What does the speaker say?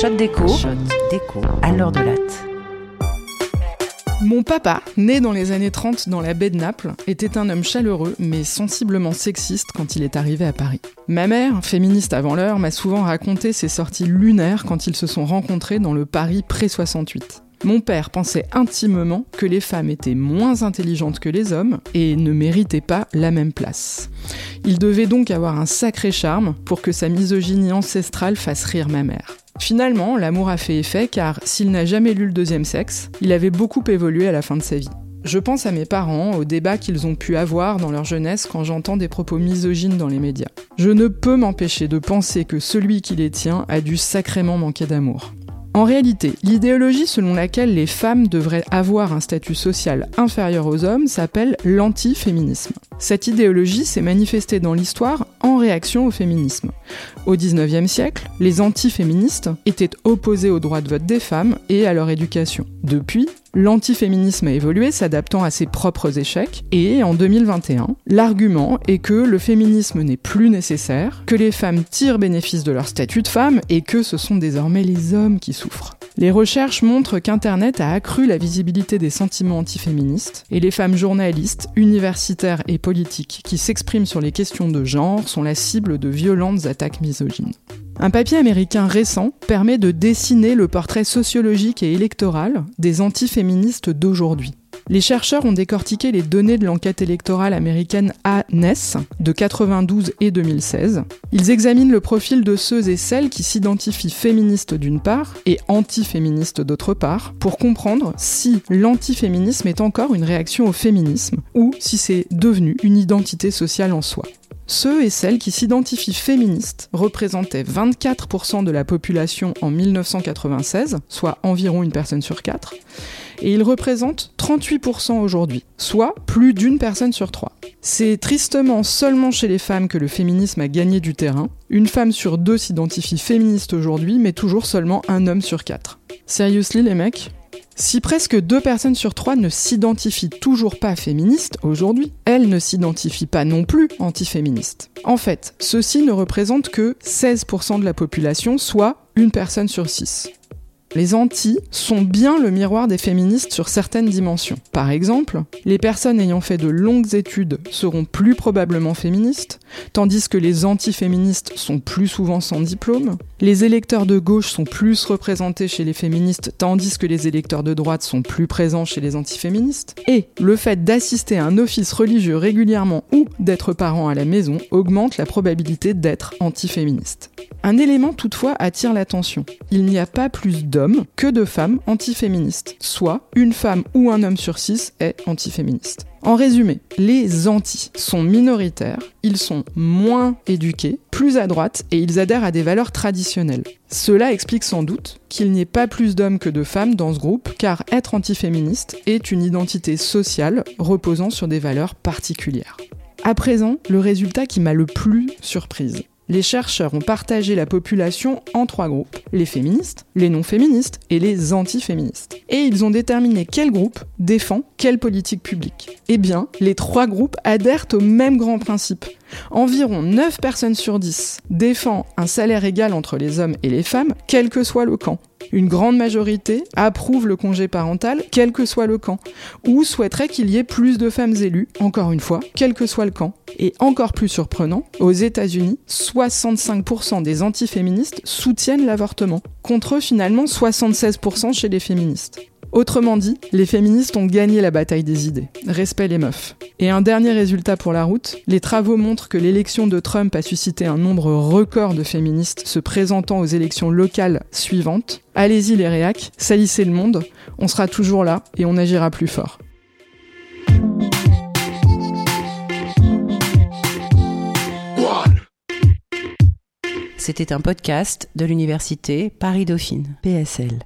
Shot déco. Shot déco. À l'heure de latte. Mon papa, né dans les années 30 dans la baie de Naples, était un homme chaleureux mais sensiblement sexiste quand il est arrivé à Paris. Ma mère, féministe avant l'heure, m'a souvent raconté ses sorties lunaires quand ils se sont rencontrés dans le Paris pré-68. Mon père pensait intimement que les femmes étaient moins intelligentes que les hommes et ne méritaient pas la même place. Il devait donc avoir un sacré charme pour que sa misogynie ancestrale fasse rire ma mère. Finalement, l'amour a fait effet car s'il n'a jamais lu le deuxième sexe, il avait beaucoup évolué à la fin de sa vie. Je pense à mes parents, aux débats qu'ils ont pu avoir dans leur jeunesse quand j'entends des propos misogynes dans les médias. Je ne peux m'empêcher de penser que celui qui les tient a dû sacrément manquer d'amour. En réalité, l'idéologie selon laquelle les femmes devraient avoir un statut social inférieur aux hommes s'appelle l'antiféminisme. Cette idéologie s'est manifestée dans l'histoire en réaction au féminisme. Au XIXe siècle, les antiféministes étaient opposés au droit de vote des femmes et à leur éducation. Depuis, L'antiféminisme a évolué, s'adaptant à ses propres échecs, et en 2021, l'argument est que le féminisme n'est plus nécessaire, que les femmes tirent bénéfice de leur statut de femme et que ce sont désormais les hommes qui souffrent. Les recherches montrent qu'Internet a accru la visibilité des sentiments antiféministes, et les femmes journalistes, universitaires et politiques qui s'expriment sur les questions de genre sont la cible de violentes attaques misogynes. Un papier américain récent permet de dessiner le portrait sociologique et électoral des antiféministes d'aujourd'hui. Les chercheurs ont décortiqué les données de l'enquête électorale américaine ANES de 92 et 2016. Ils examinent le profil de ceux et celles qui s'identifient féministes d'une part et antiféministes d'autre part pour comprendre si l'antiféminisme est encore une réaction au féminisme ou si c'est devenu une identité sociale en soi. Ceux et celles qui s'identifient féministes représentaient 24% de la population en 1996, soit environ une personne sur quatre, et ils représentent 38% aujourd'hui, soit plus d'une personne sur trois. C'est tristement seulement chez les femmes que le féminisme a gagné du terrain. Une femme sur deux s'identifie féministe aujourd'hui, mais toujours seulement un homme sur quatre. Seriously les mecs? Si presque deux personnes sur trois ne s'identifient toujours pas féministes aujourd'hui, elles ne s'identifient pas non plus antiféministes. En fait, ceux-ci ne représentent que 16% de la population, soit une personne sur six. Les anti sont bien le miroir des féministes sur certaines dimensions. Par exemple, les personnes ayant fait de longues études seront plus probablement féministes, tandis que les antiféministes sont plus souvent sans diplôme. Les électeurs de gauche sont plus représentés chez les féministes, tandis que les électeurs de droite sont plus présents chez les antiféministes. Et le fait d'assister à un office religieux régulièrement ou d'être parent à la maison augmente la probabilité d'être antiféministe. Un élément toutefois attire l'attention. Il n'y a pas plus d'hommes que de femmes antiféministes, soit une femme ou un homme sur six est antiféministe. En résumé, les anti sont minoritaires, ils sont moins éduqués, plus à droite et ils adhèrent à des valeurs traditionnelles. Cela explique sans doute qu'il n'y ait pas plus d'hommes que de femmes dans ce groupe, car être antiféministe est une identité sociale reposant sur des valeurs particulières. À présent, le résultat qui m'a le plus surprise les chercheurs ont partagé la population en trois groupes, les féministes, les non-féministes et les anti-féministes. Et ils ont déterminé quel groupe défend quelle politique publique. Eh bien, les trois groupes adhèrent au même grand principe. Environ 9 personnes sur 10 défendent un salaire égal entre les hommes et les femmes, quel que soit le camp. Une grande majorité approuve le congé parental, quel que soit le camp, ou souhaiterait qu'il y ait plus de femmes élues, encore une fois, quel que soit le camp. Et encore plus surprenant, aux États-Unis, 65% des antiféministes soutiennent l'avortement, contre finalement 76% chez les féministes. Autrement dit, les féministes ont gagné la bataille des idées. Respect les meufs. Et un dernier résultat pour la route, les travaux montrent que l'élection de Trump a suscité un nombre record de féministes se présentant aux élections locales suivantes. Allez-y les réacs, salissez le monde, on sera toujours là et on agira plus fort. C'était un podcast de l'université Paris-Dauphine, PSL.